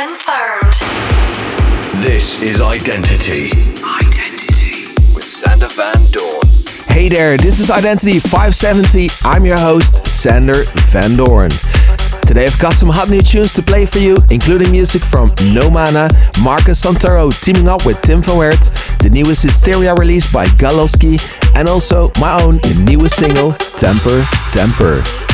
confirmed. This is Identity. Identity with Sander Van Doorn. Hey there, this is Identity 570. I'm your host, Sander Van Doorn. Today I've got some hot new tunes to play for you, including music from No Mana, Marcus Santoro teaming up with Tim van Werd, the newest Hysteria release by Galoski, and also my own newest single, Temper Temper.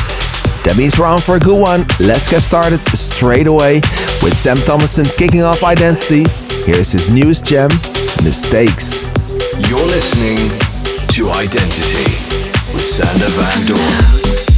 That means we're on for a good one. Let's get started straight away with Sem Thomasson kicking off Identity. Here's his newest gem, Mistakes. You're listening to Identity with Sander Van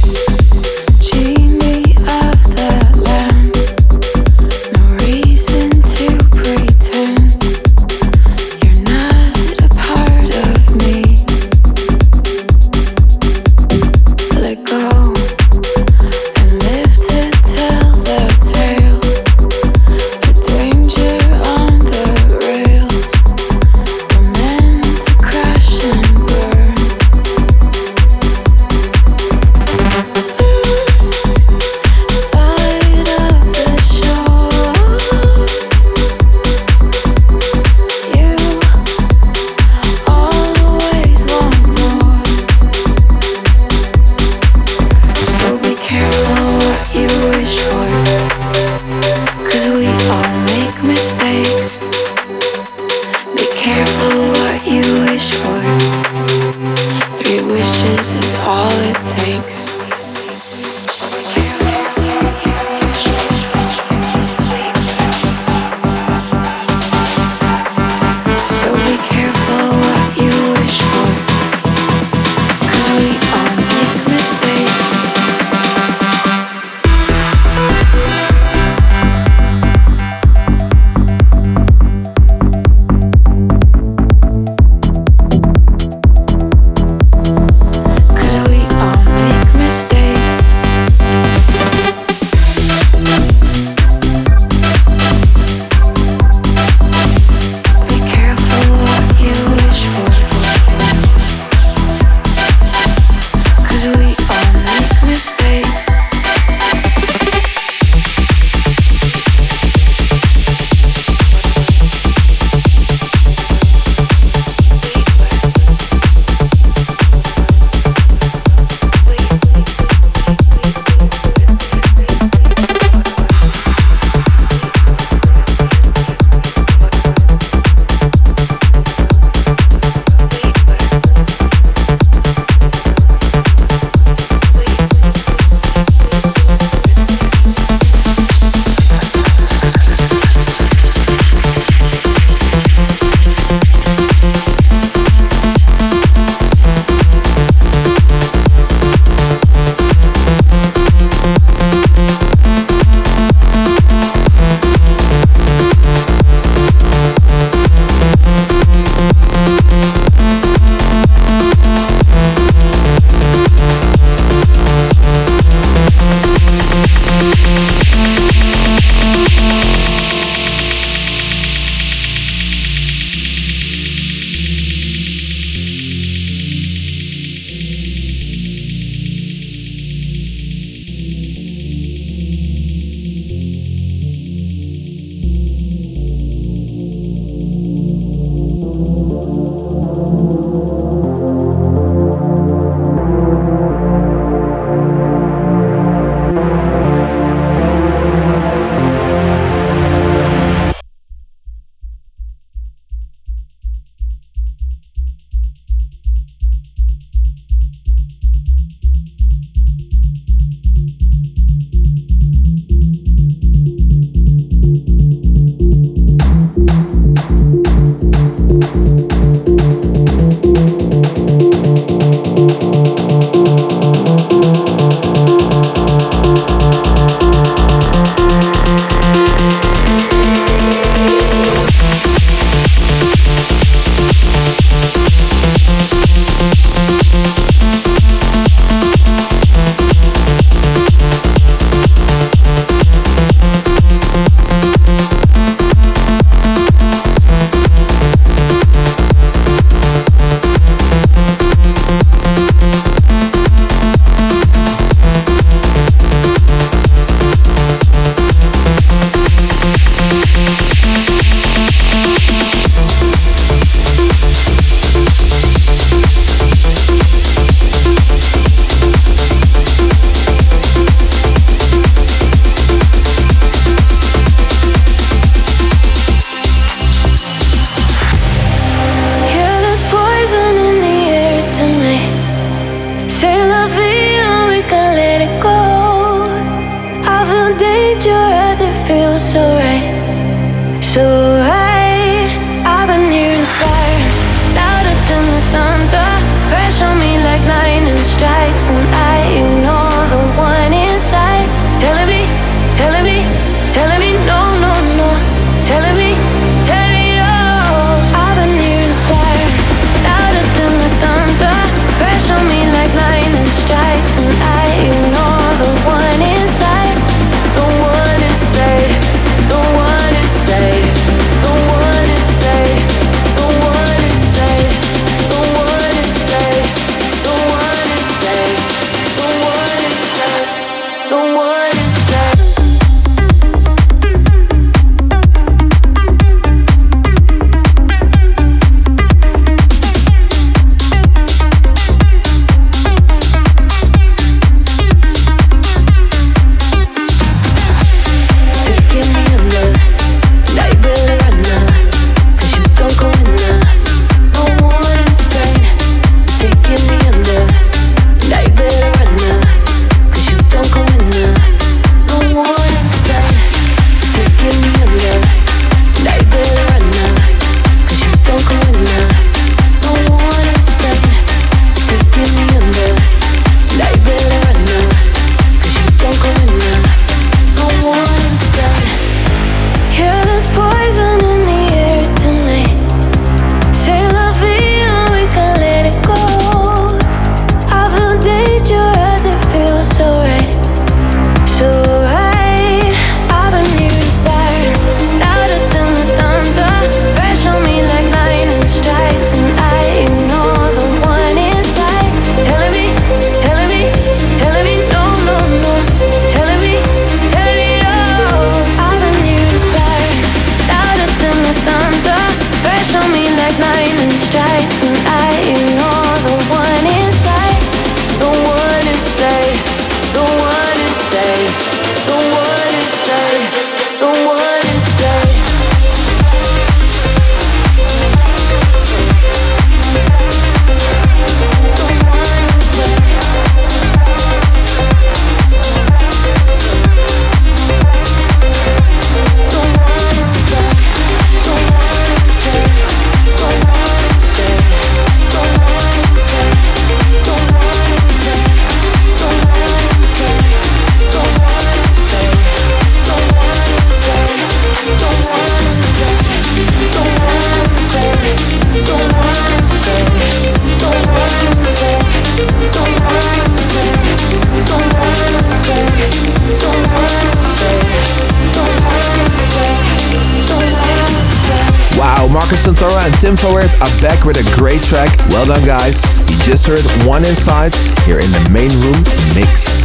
Doorn. Tim van Werd are back with a great track. Well done, guys. You just heard One Inside here in the main room mix.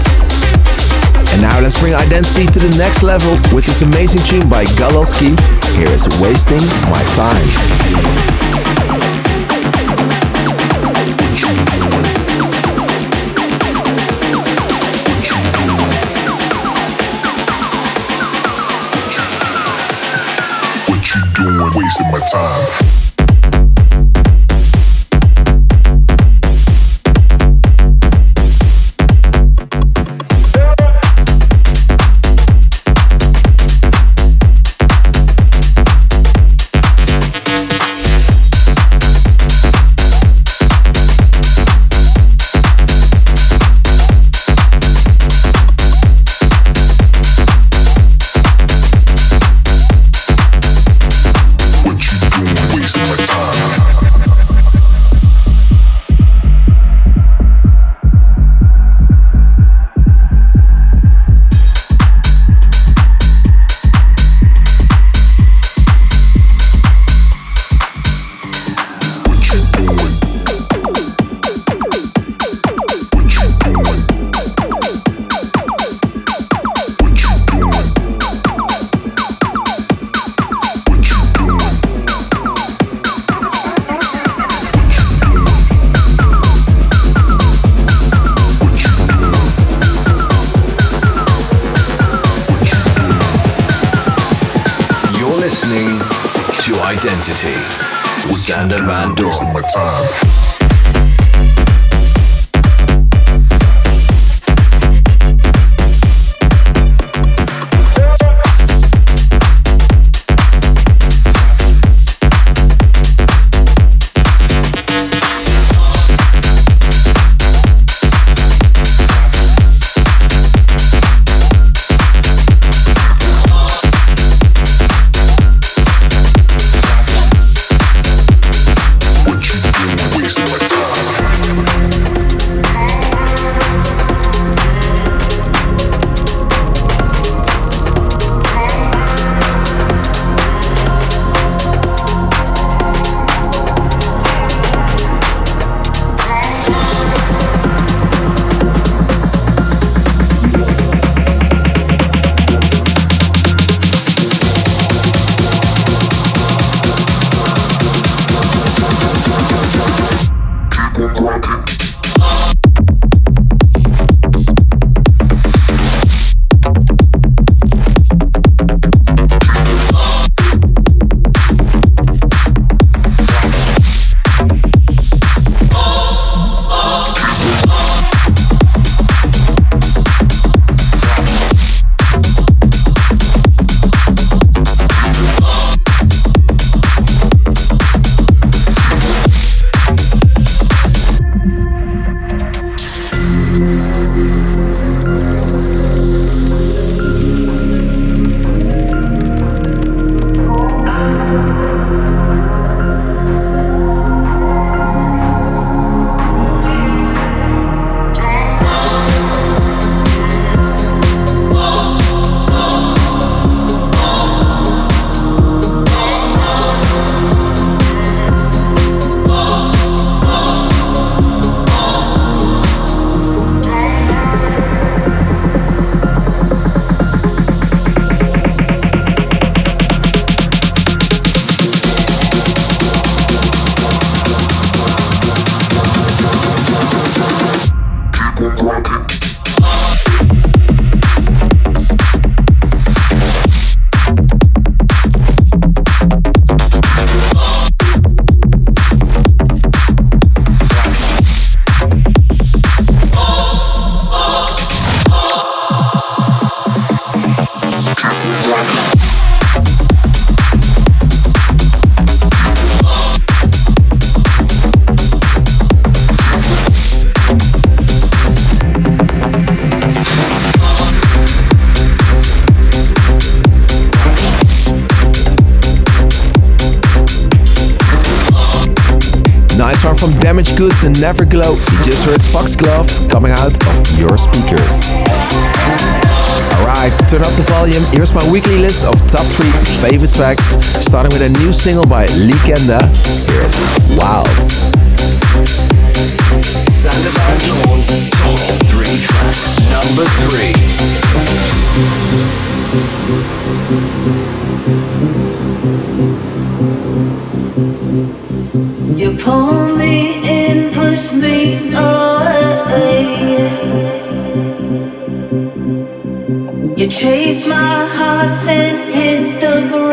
And now let's bring identity to the next level with this amazing tune by Galoski. Here is Wasting My Time. Wasting my time. identity with Van Doorn. Goods and Neverglow. You just heard Foxglove coming out of your speakers. Alright, turn up the volume. Here's my weekly list of top 3 favorite tracks, starting with a new single by Leykenda. Here's Wild. Sander top 3 tracks. Number 3. You You chase my heart, then hit the brakes.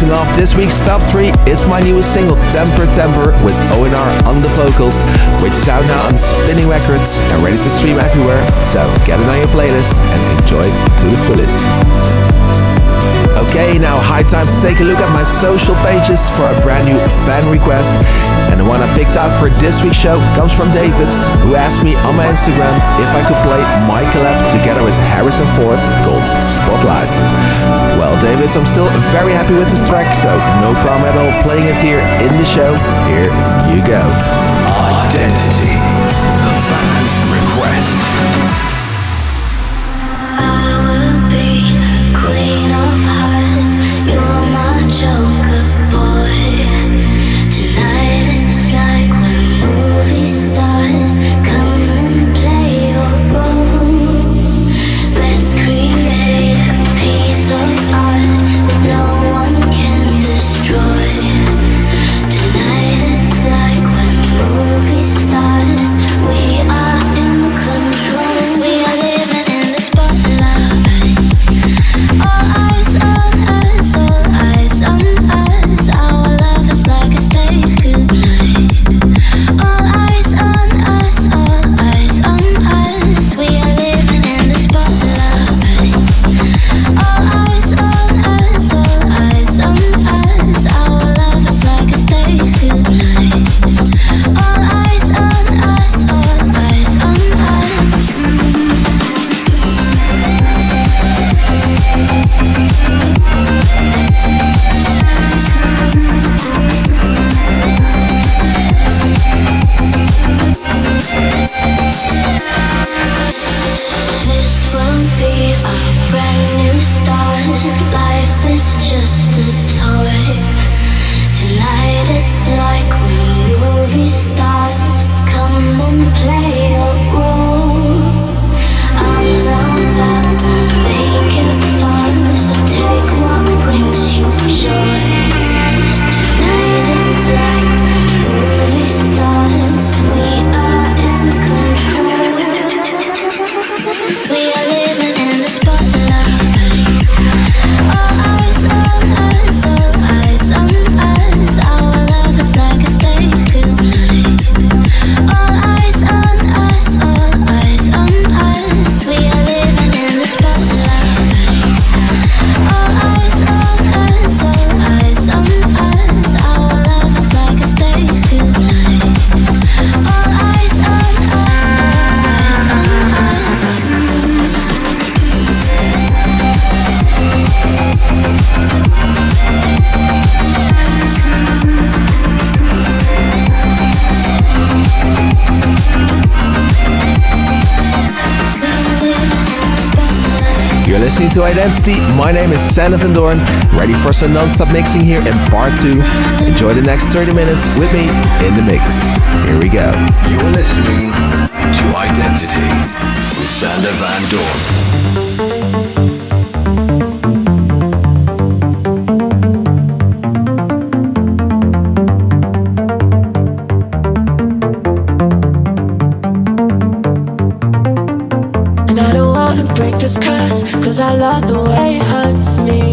Closing off this week's top three, it's my newest single, Temper Temper, with ONR on the vocals, which is out now on Spinnin' Records and ready to stream everywhere. So get it on your playlist and enjoy to the fullest. Okay, now high time to take a look at my social pages for a brand new fan request. And the one I picked out for this week's show comes from David, who asked me on my Instagram if I could play my collab together with Harris and Ford called Spotlight. Well, David, I'm still very happy with this track, so no problem at all playing it here in the show. Here you go. Identity. The fan request. Listening to Identity. My name is Sander Van Doorn, ready for some non-stop mixing here in part two. Enjoy the next 30 minutes with me in the mix. Here we go. You're listening to Identity with Sander Van Doorn. I love the way it hurts me.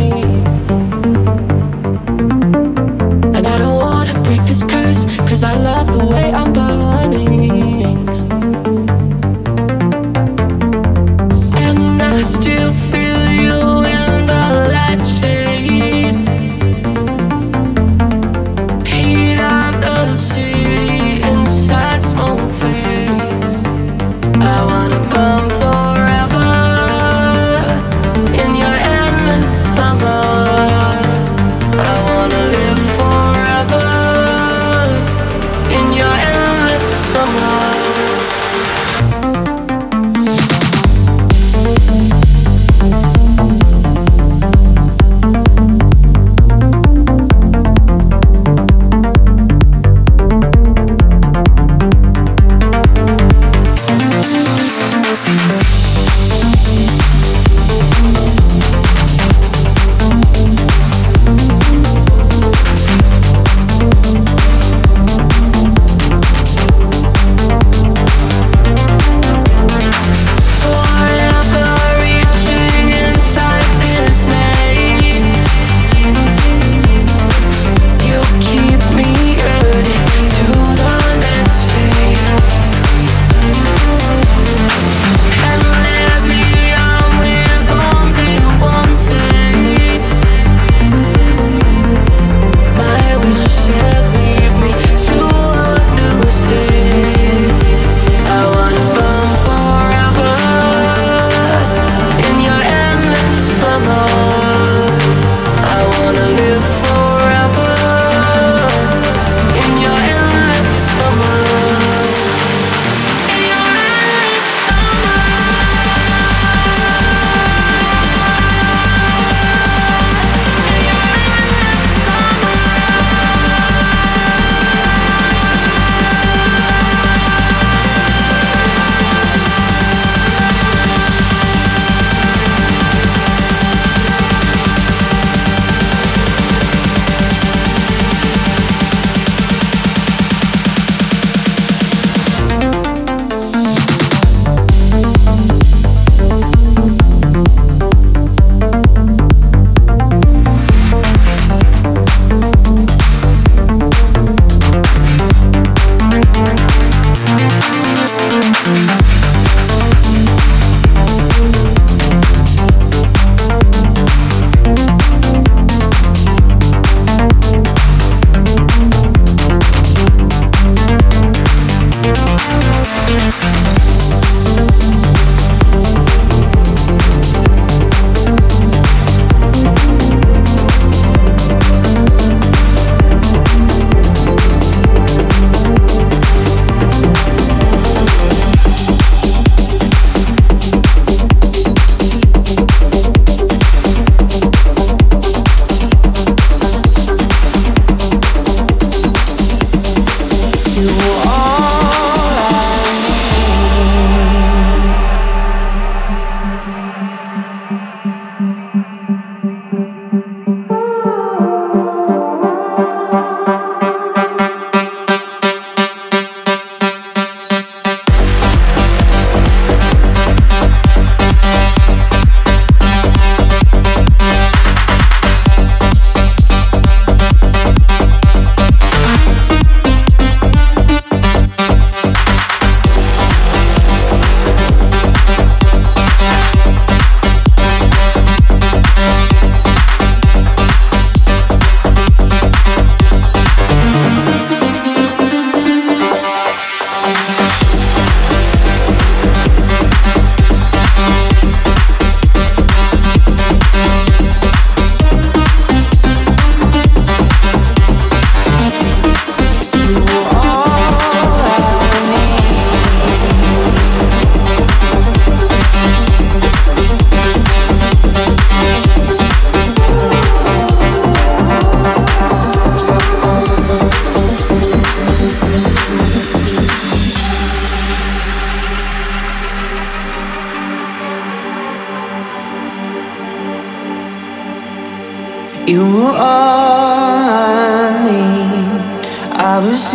I was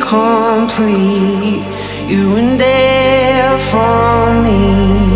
complete. You and there for me.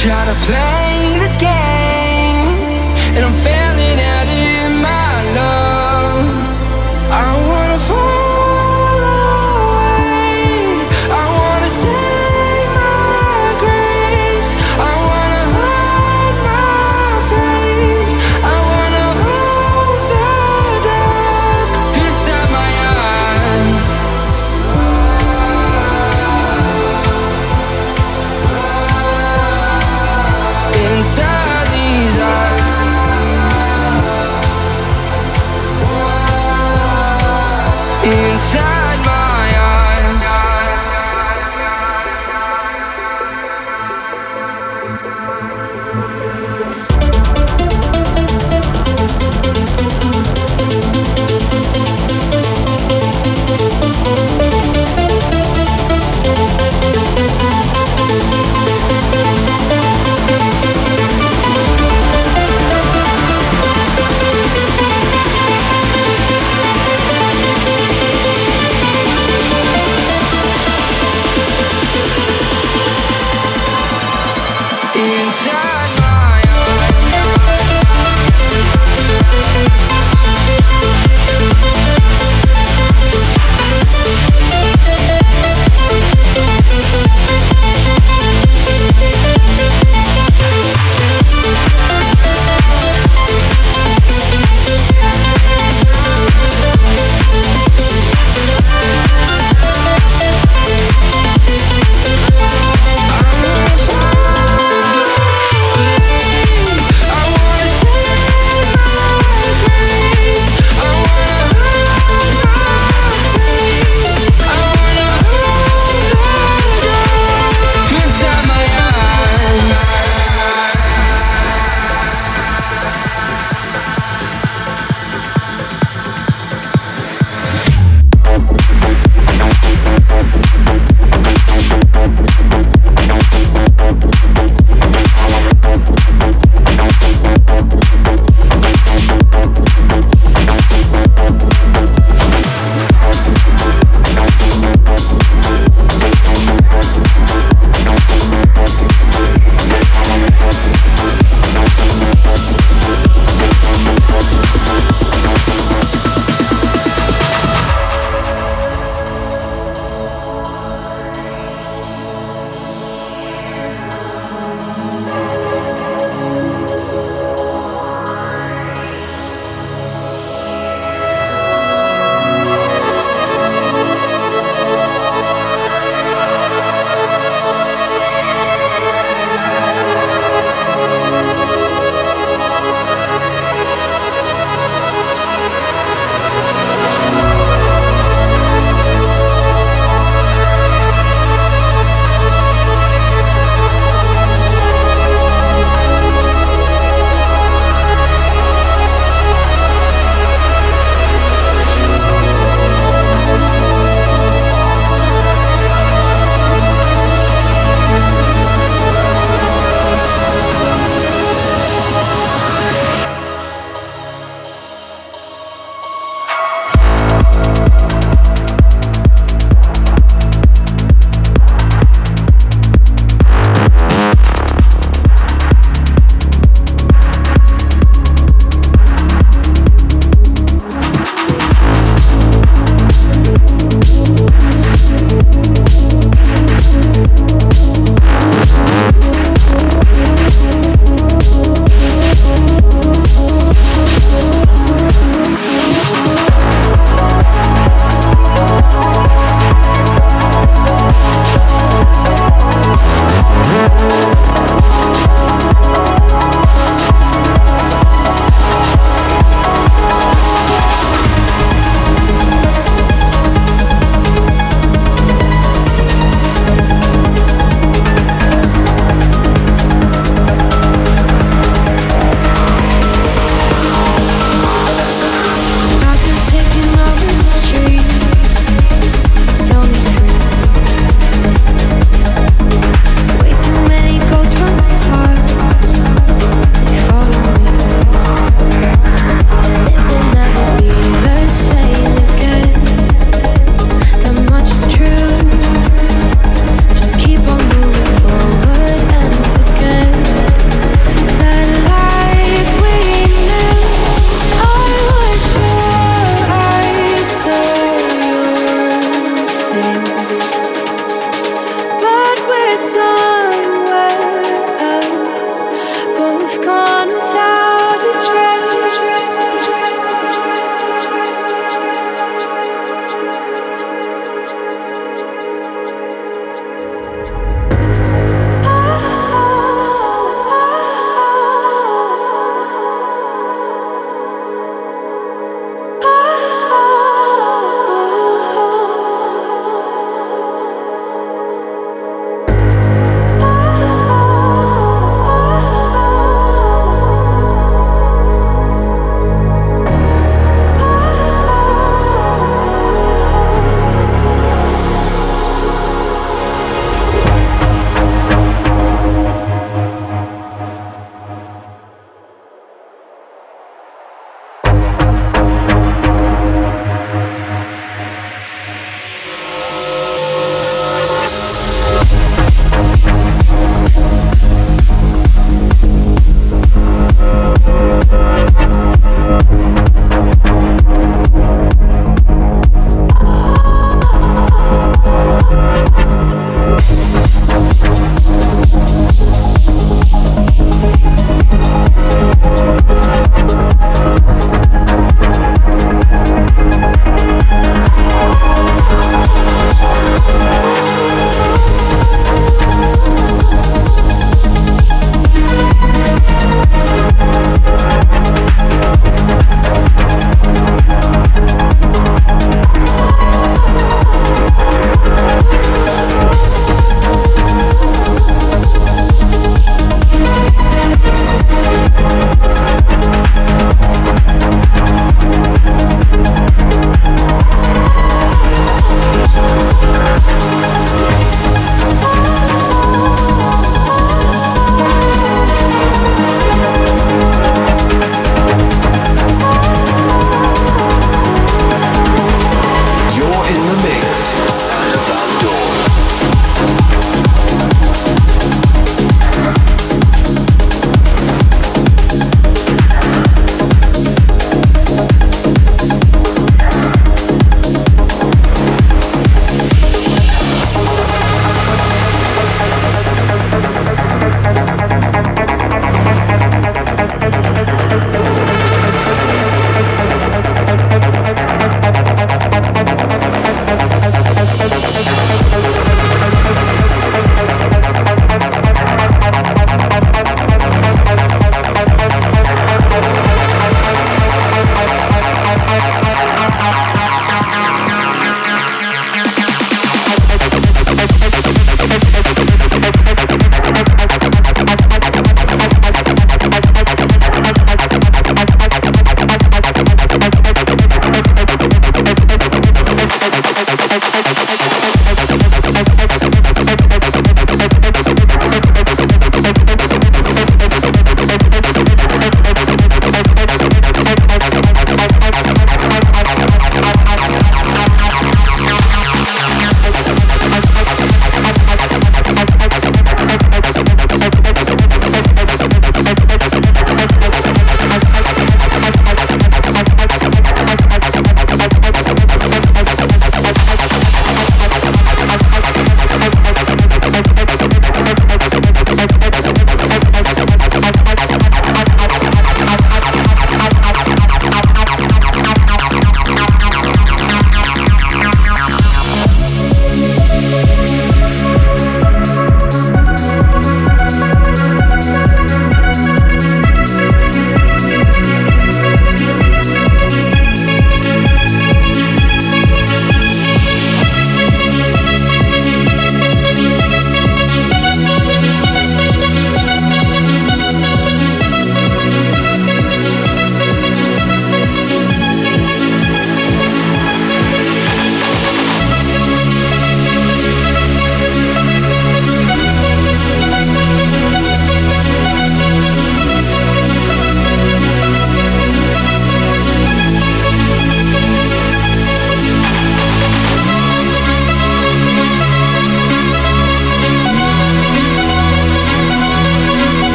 try to play.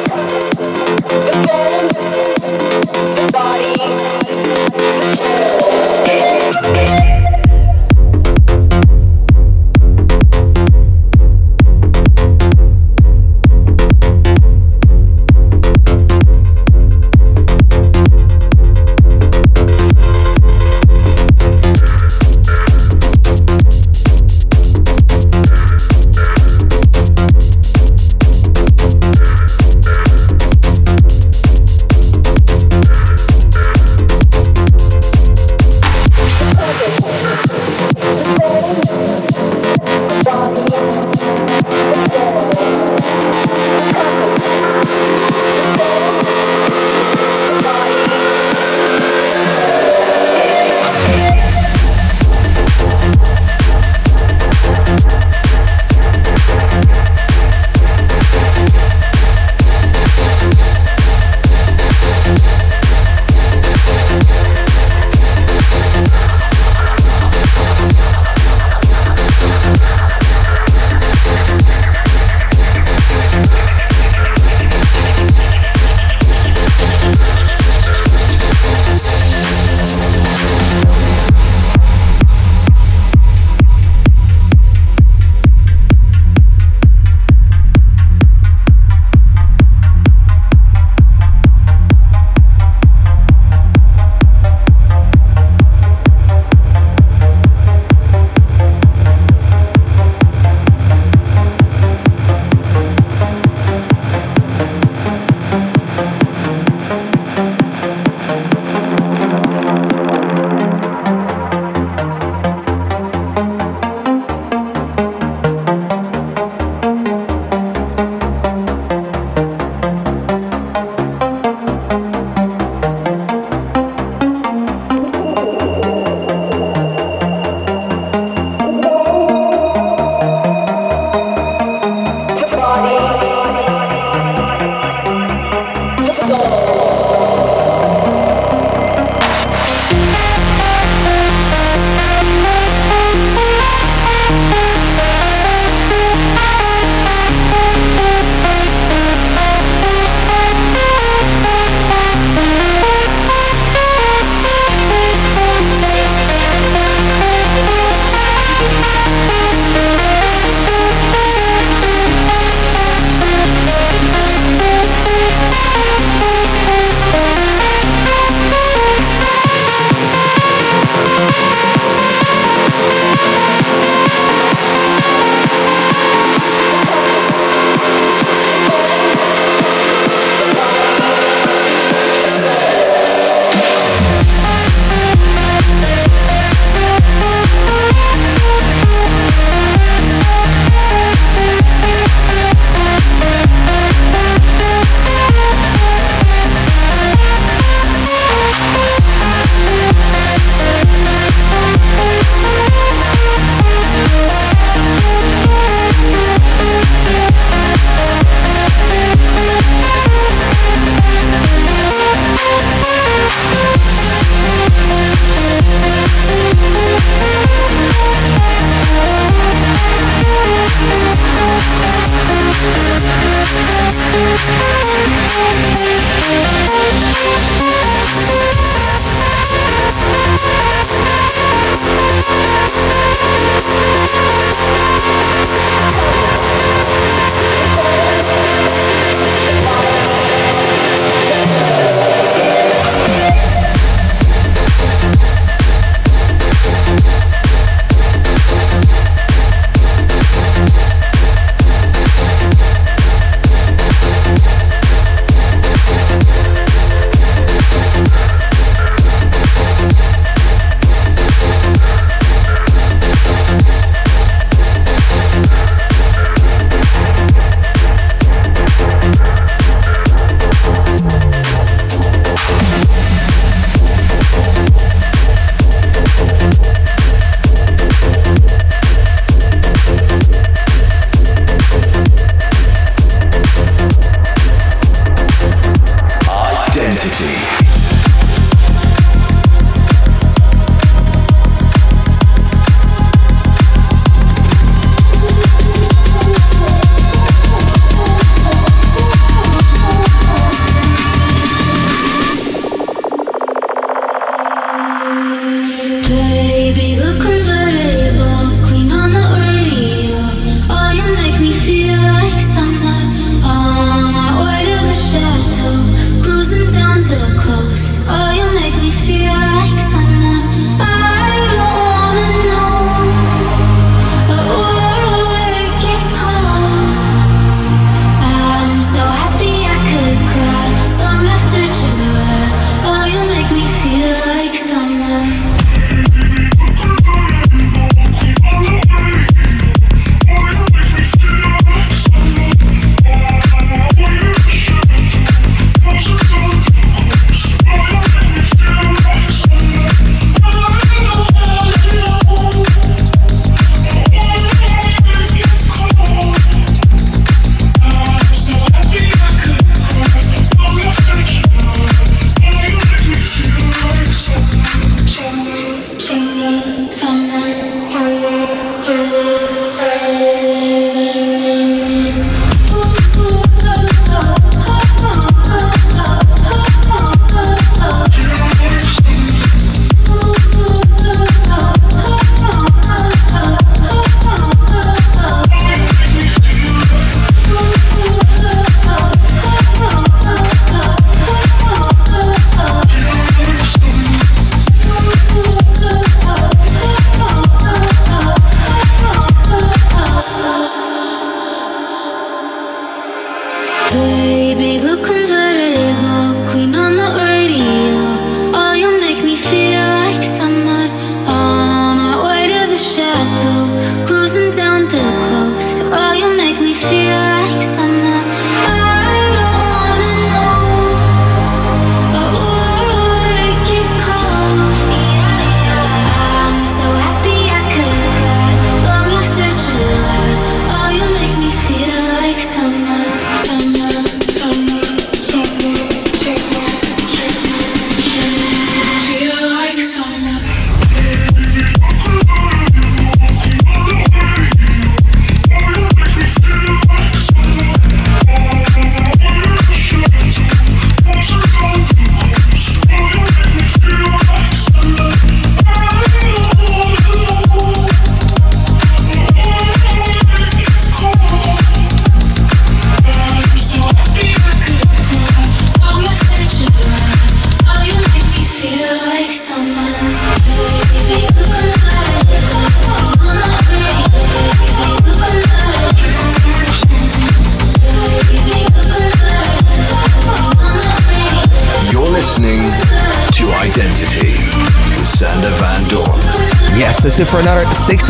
Yes.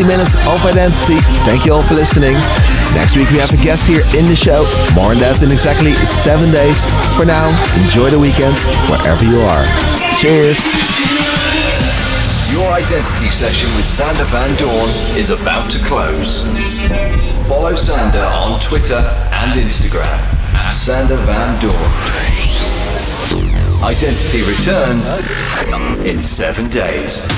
60 minutes of identity. Thank you all for listening. Next week we have a guest here in the show. More on that in exactly seven days. For now, enjoy the weekend wherever you are. Cheers. Your identity session with Sander Van Doorn is about to close. Follow Sander on Twitter and Instagram at Sander Van Doorn. Identity returns in seven days.